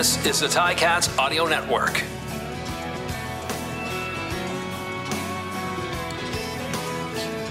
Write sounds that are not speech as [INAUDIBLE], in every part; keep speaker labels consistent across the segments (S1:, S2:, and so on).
S1: This is the Ticats Audio Network.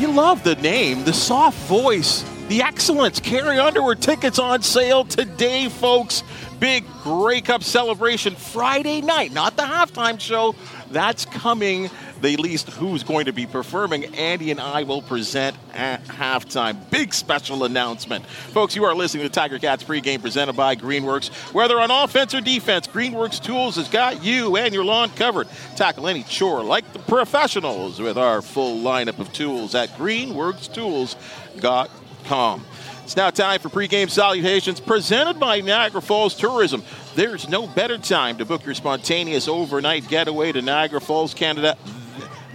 S2: You love the name, the soft voice, the excellence. Carrie Underwood tickets on sale today, folks. Big Grey Cup celebration Friday night, not the halftime show. That's coming the least who's going to be performing. Andy and I will present at halftime. Big special announcement. Folks, you are listening to Tiger Cats pregame presented by Greenworks. Whether on offense or defense, Greenworks Tools has got you and your lawn covered. Tackle any chore like the professionals with our full lineup of tools at greenworkstools.com. It's now time for pregame salutations presented by Niagara Falls Tourism. There's no better time to book your spontaneous overnight getaway to Niagara Falls, Canada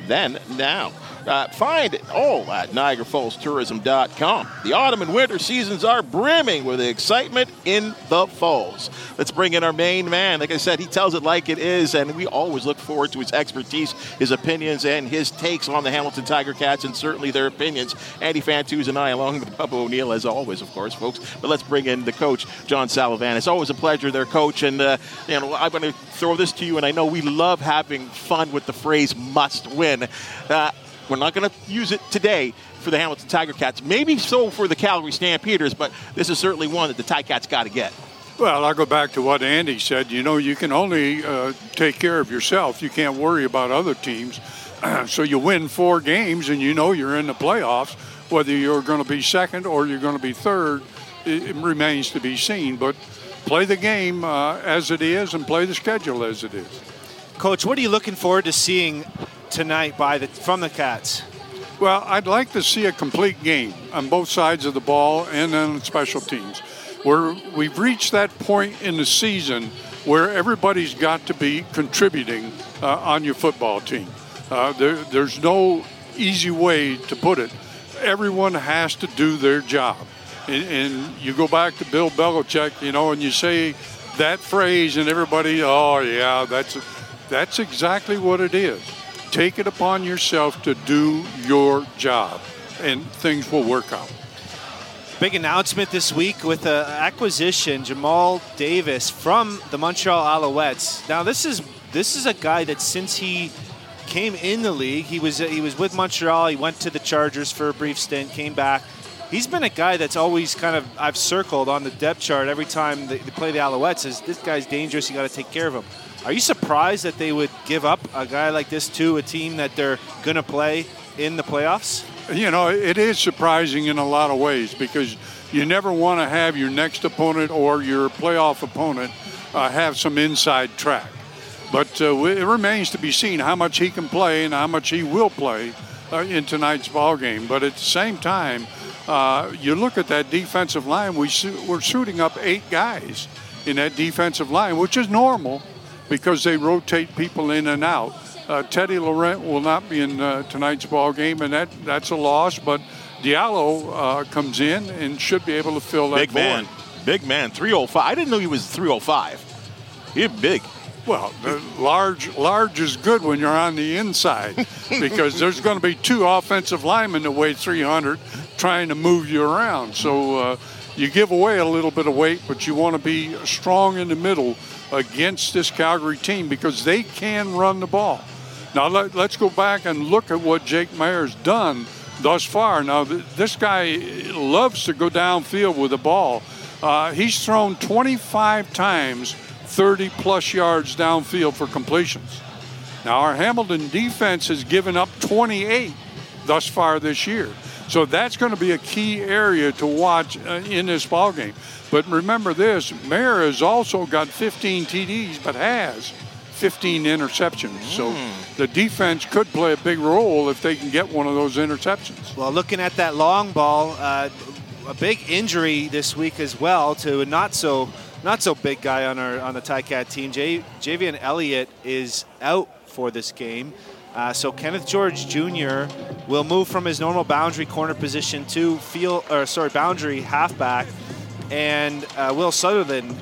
S2: than now. Uh, find it all at NiagaraFallsTourism.com. The autumn and winter seasons are brimming with excitement in the falls. Let's bring in our main man. Like I said, he tells it like it is, and we always look forward to his expertise, his opinions, and his takes on the Hamilton Tiger Cats, and certainly their opinions. Andy Fantuz and I, along with Bubba O'Neil, as always, of course, folks. But let's bring in the coach, John Salavantis. It's always a pleasure, their coach, and uh, you know I'm going to throw this to you, and I know we love having fun with the phrase "must win." Uh, we're not going to use it today for the Hamilton Tiger Cats. Maybe so for the Calgary Stampeders, but this is certainly one that the Tiger Cats got to get.
S3: Well, I'll go back to what Andy said. You know, you can only uh, take care of yourself. You can't worry about other teams. [CLEARS THROAT] so you win four games, and you know you're in the playoffs. Whether you're going to be second or you're going to be third, it, remains to be seen. But play the game uh, as it is, and play the schedule as it is.
S4: Coach, what are you looking forward to seeing tonight by the from the Cats?
S3: Well, I'd like to see a complete game on both sides of the ball and on special teams. Where we've reached that point in the season where everybody's got to be contributing uh, on your football team. Uh, there, there's no easy way to put it. Everyone has to do their job. And, and you go back to Bill Belichick, you know, and you say that phrase, and everybody, oh yeah, that's that's exactly what it is take it upon yourself to do your job, and things will work out.
S4: Big announcement this week with the acquisition, Jamal Davis from the Montreal Alouettes. Now, this is this is a guy that since he came in the league, he was he was with Montreal. He went to the Chargers for a brief stint, came back. He's been a guy that's always kind of I've circled on the depth chart every time they play the Alouettes. Is this guy's dangerous? You got to take care of him. Are you surprised that they would give up a guy like this to a team that they're going to play in the playoffs?
S3: You know, it is surprising in a lot of ways because you never want to have your next opponent or your playoff opponent uh, have some inside track. But uh, it remains to be seen how much he can play and how much he will play uh, in tonight's ball game. But at the same time, uh, you look at that defensive line. We we're shooting up eight guys in that defensive line, which is normal because they rotate people in and out. Uh, Teddy Laurent will not be in uh, tonight's ball game, and that that's a loss. But Diallo uh, comes in and should be able to fill that
S2: big
S3: void.
S2: man, big man, 305. I didn't know he was 305. He's big.
S3: Well, large large is good when you're on the inside [LAUGHS] because there's going to be two offensive linemen that weigh 300 trying to move you around. So uh, you give away a little bit of weight, but you want to be strong in the middle against this Calgary team because they can run the ball. Now let, us go back and look at what Jake Maier's done thus far. Now th- this guy loves to go downfield with the ball. Uh, he's thrown 25 times 30 plus yards downfield for completions. Now our Hamilton defense has given up 28 thus far this year. So that's going to be a key area to watch uh, in this ball game. But remember this Maier has also got 15 TDs, but has 15 interceptions. So hmm. the defense could play a big role if they can get one of those interceptions.
S4: Well, looking at that long ball, uh, a big injury this week as well to a not so not so big guy on our on the Ticat team. J- Javien Elliott is out for this game. Uh, so Kenneth George Jr. will move from his normal boundary corner position to field, or sorry, boundary halfback and uh, Will Sutherland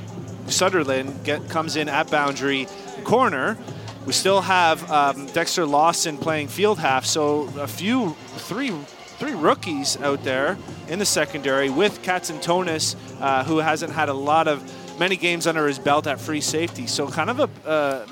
S4: Sutherland get, comes in at boundary corner. We still have um, Dexter Lawson playing field half, so a few three three rookies out there in the secondary with Katsantonis, uh, who hasn't had a lot of many games under his belt at free safety. So kind of a uh,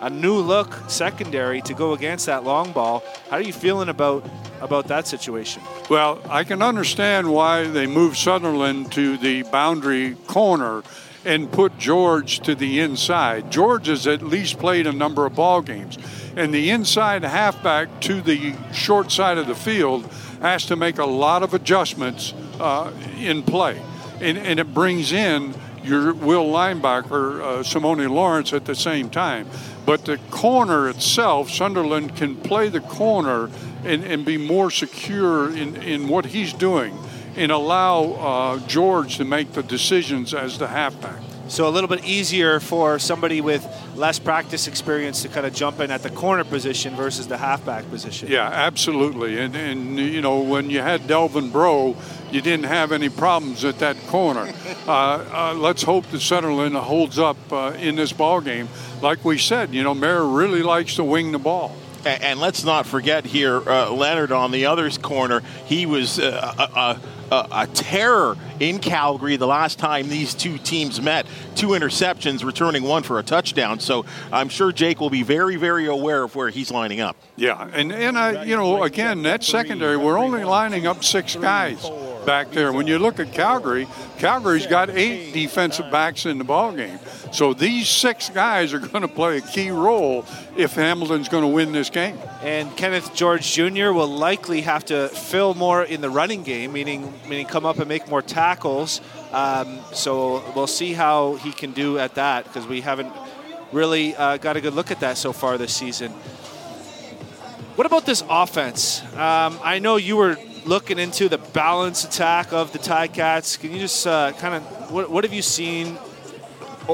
S4: a new look secondary to go against that long ball. How are you feeling about about that situation?
S3: Well, I can understand why they moved Sutherland to the boundary corner and put George to the inside. George has at least played a number of ball games, and the inside halfback to the short side of the field has to make a lot of adjustments uh, in play, and, and it brings in your will linebacker uh, Simoni Lawrence at the same time. But the corner itself, Sunderland can play the corner and, and be more secure in, in what he's doing and allow uh, George to make the decisions as the halfback.
S4: So a little bit easier for somebody with less practice experience to kind of jump in at the corner position versus the halfback position.
S3: Yeah, absolutely. And, and you know, when you had Delvin Breaux, you didn't have any problems at that corner. [LAUGHS] uh, uh, let's hope that Sunderland holds up uh, in this ball game. Like we said, you know, Maier really likes to wing the ball.
S2: And, let's not forget here, uh, Leonard on the other's corner. He was uh, a, a, a, terror in Calgary the last time these two teams met. Two interceptions, returning one for a touchdown. So I'm sure Jake will be very, very aware of where he's lining up.
S3: Yeah, and and you know, again, that secondary, we're only lining up six guys back there. When you look at Calgary, Calgary's got eight defensive backs in the ball game. So these six guys are going to play a key role if Hamilton's going to win this game.
S4: And Kenneth George Jr. will likely have to fill more in the running game, meaning meaning come up and make more tackles. Um, so we'll see how he can do at that because we haven't really uh, got a good look at that so far this season. What about this offense? Um, I know you were looking into the balance attack of the Ticats. Can you just uh, kind of what, what have you seen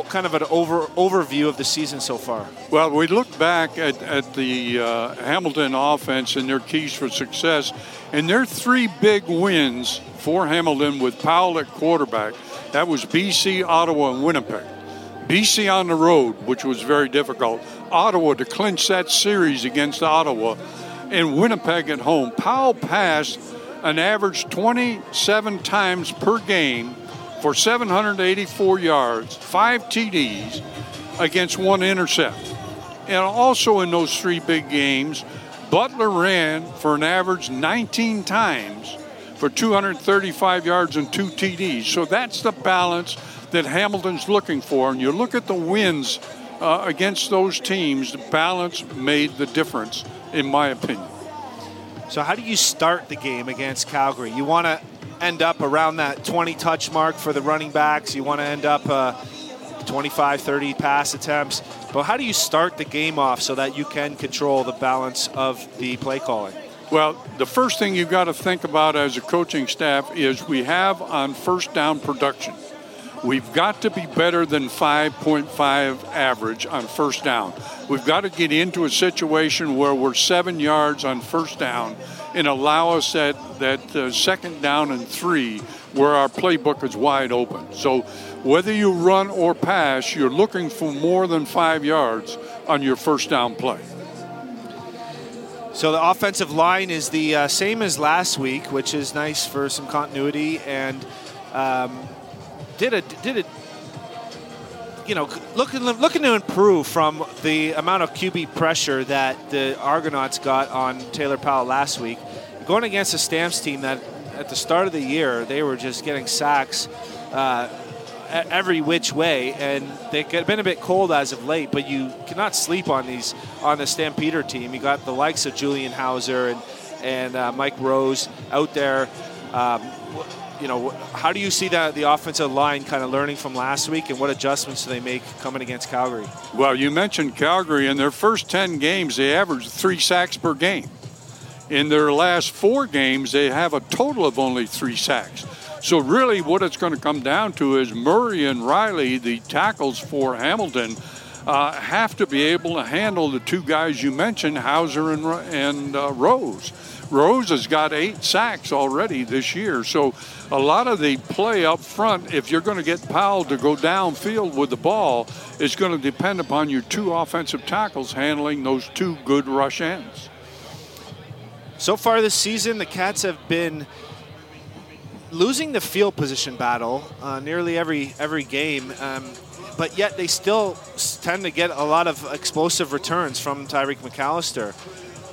S4: kind of an over overview of the season so far?
S3: Well, we look back at, at the uh, Hamilton offense and their keys for success, and their three big wins for Hamilton with Powell at quarterback. That was BC, Ottawa, and Winnipeg. BC on the road, which was very difficult. Ottawa to clinch that series against Ottawa, and Winnipeg at home. Powell passed an average 27 times per game for 784 yards, five TDs against one intercept. And also in those three big games, Butler ran for an average 19 times for 235 yards and two TDs. So that's the balance that Hamilton's looking for. And you look at the wins uh, against those teams, the balance made the difference, in my opinion.
S4: So, how do you start the game against Calgary? You want to end up around that 20 touch mark for the running backs. You want to end up uh, 25, 30 pass attempts. But how do you start the game off so that you can control the balance of the play calling?
S3: Well, the first thing you've got to think about as a coaching staff is we have on first down production. We've got to be better than 5.5 average on first down. We've got to get into a situation where we're seven yards on first down and allow us that, that uh, second down and three where our playbook is wide open. So whether you run or pass, you're looking for more than five yards on your first down play.
S4: So the offensive line is the uh, same as last week, which is nice for some continuity, and um, did a did it. You know, looking looking to improve from the amount of QB pressure that the Argonauts got on Taylor Powell last week going against a Stamps team that at the start of the year they were just getting sacks uh, every which way, and they've been a bit cold as of late. But you cannot sleep on these on the Stampeder team. You got the likes of Julian Howsare and and uh, Mike Rose out there. Um, you know, how do you see that the offensive line kind of learning from last week, and what adjustments do they make coming against Calgary?
S3: Well, you mentioned Calgary. In their first ten games, they averaged three sacks per game. In their last four games, they have a total of only three sacks. So, really, what it's going to come down to is Murray and Riley, the tackles for Hamilton, uh, have to be able to handle the two guys you mentioned, Howsare and, and uh, Rose. Rose has got eight sacks already this year. So, a lot of the play up front, if you're going to get Powell to go downfield with the ball, is going to depend upon your two offensive tackles handling those two good rush ends.
S4: So far this season, the Cats have been losing the field position battle uh, nearly every every game. Um, but yet they still tend to get a lot of explosive returns from Tyreek McAllister.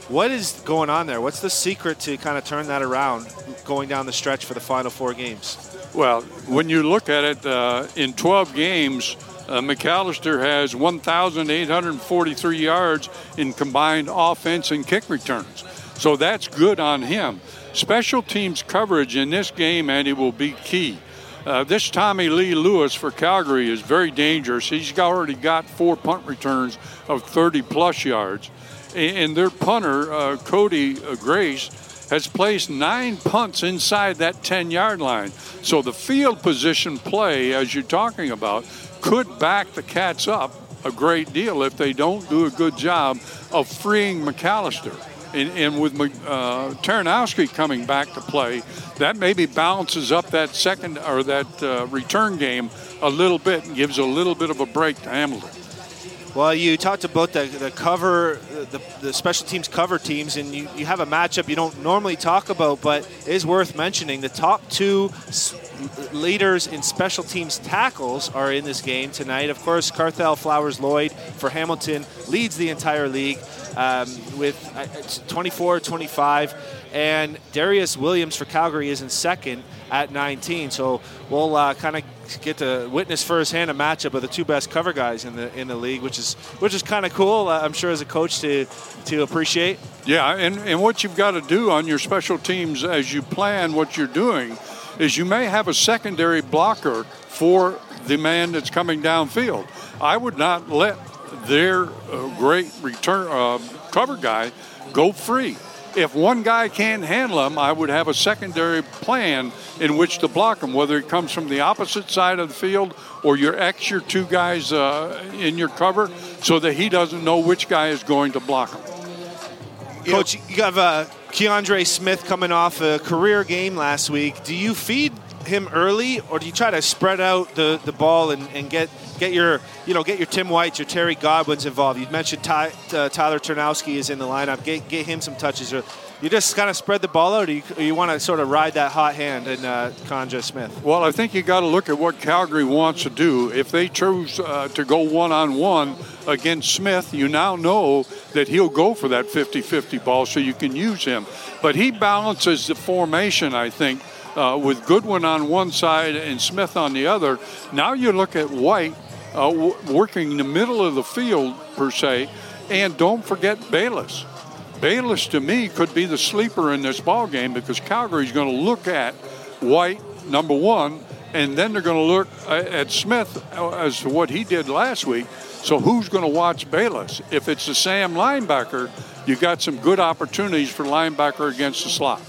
S4: What is going on there? What's the secret to kind of turn that around going down the stretch for the final four games?
S3: Well, when you look at it, uh, in 12 games, uh, McAllister has 1,843 yards in combined offense and kick returns. So that's good on him. Special teams coverage in this game, and Andy, will be key. Uh, this Tommy Lee Lewis for Calgary is very dangerous. He's already got four punt returns of 30 plus yards. And their punter, uh, Cody uh, Grace, has placed nine punts inside that 10 yard line. So the field position play, as you're talking about, could back the Cats up a great deal if they don't do a good job of freeing McAllister. And, and with uh, Ternowski coming back to play, that maybe balances up that second or that uh, return game a little bit and gives a little bit of a break to Hamilton.
S4: Well, you talked about the, the cover, the, the special teams cover teams, and you, you have a matchup you don't normally talk about, but is worth mentioning. The top two leaders in special teams tackles are in this game tonight. Of course, Carthell Flowers-Lloyd for Hamilton leads the entire league um, with uh, 24 25. And Darius Williams for Calgary is in second at 19. So we'll uh, kind of get to witness firsthand a matchup of the two best cover guys in the in the league, which is which is kind of cool. Uh, I'm sure as a coach to to appreciate.
S3: Yeah, and, and what you've got to do on your special teams as you plan what you're doing is you may have a secondary blocker for the man that's coming downfield. I would not let their uh, great return uh, cover guy go free. If one guy can't handle him, I would have a secondary plan in which to block him, whether it comes from the opposite side of the field or your your two guys uh, in your cover so that he doesn't know which guy is going to block him.
S4: Coach, you have uh, Kiondre Smith coming off a career game last week. Do you feed him early, or do you try to spread out the, the ball and, and get get your you know get your Tim Whites, your Terry Godwins involved? You mentioned Ty, uh, Tyler Ternowski is in the lineup. Get get him some touches. Or you just kind of spread the ball out, or you, you want to sort of ride that hot hand in uh, Kiondre Smith?
S3: Well, I think you got to look at what Calgary wants to do. If they choose uh, to go one on one against Smith, you now know that he'll go for that 50 50 ball so you can use him. But he balances the formation, I think, uh, with Godwin on one side and Smith on the other. Now you look at White uh, w- working in the middle of the field, per se, and don't forget Bayless. Bayless, to me, could be the sleeper in this ball game because Calgary's going to look at White, number one, and then they're going to look at Smith as to what he did last week. So who's going to watch Bayless? If it's the Sam linebacker, you've got some good opportunities for linebacker against the slot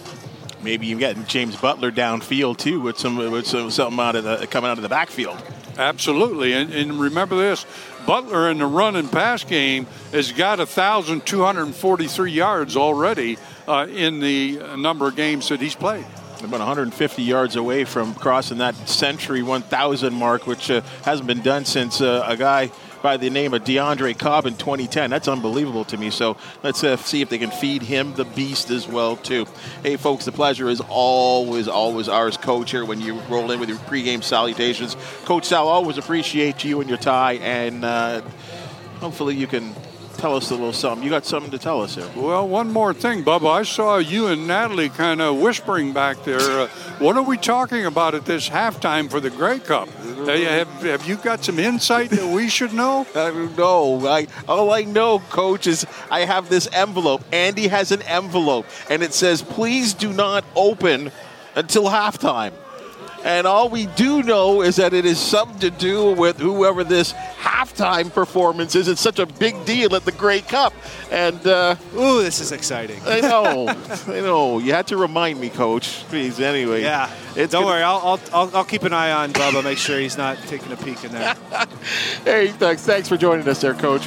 S2: maybe you get James Butler downfield too with some with some, something out of the coming out of the backfield.
S3: Absolutely, and, and remember this: Butler in the run and pass game has got 1,243 yards already uh, in the number of games that he's played
S2: about 150 yards away from crossing that century 1,000 mark, which uh, hasn't been done since uh, a guy by the name of DeAndre Cobb in 2010. That's unbelievable to me. So let's uh, see if they can feed him the beast as well too. Hey folks, the pleasure is always, always ours, Coach. Here when you roll in with your pregame salutations, Coach Sal always appreciate you and your tie, and uh, hopefully you can tell us a little something. You got something to tell us here.
S3: Well, one more thing, Bubba. I saw you and Natalie kind of whispering back there. Uh, what are we talking about at this halftime for the Grey Cup? Uh, have, have you got some insight that we should know? [LAUGHS]
S2: I don't know. I, all I know, Coach, is I have this envelope. Andy has an envelope, and it says, please do not open until halftime. And all we do know is that it is something to do with whoever this halftime performance is. It's such a big deal at the Grey Cup. And, uh,
S4: ooh, this is exciting.
S2: I know. [LAUGHS] I know. You had to remind me, Coach. Please, anyway.
S4: Yeah. Don't gonna... worry. I'll, I'll, I'll, keep an eye on Bubba, make sure he's not taking a peek in there. [LAUGHS]
S2: hey, thanks. Thanks for joining us there, Coach.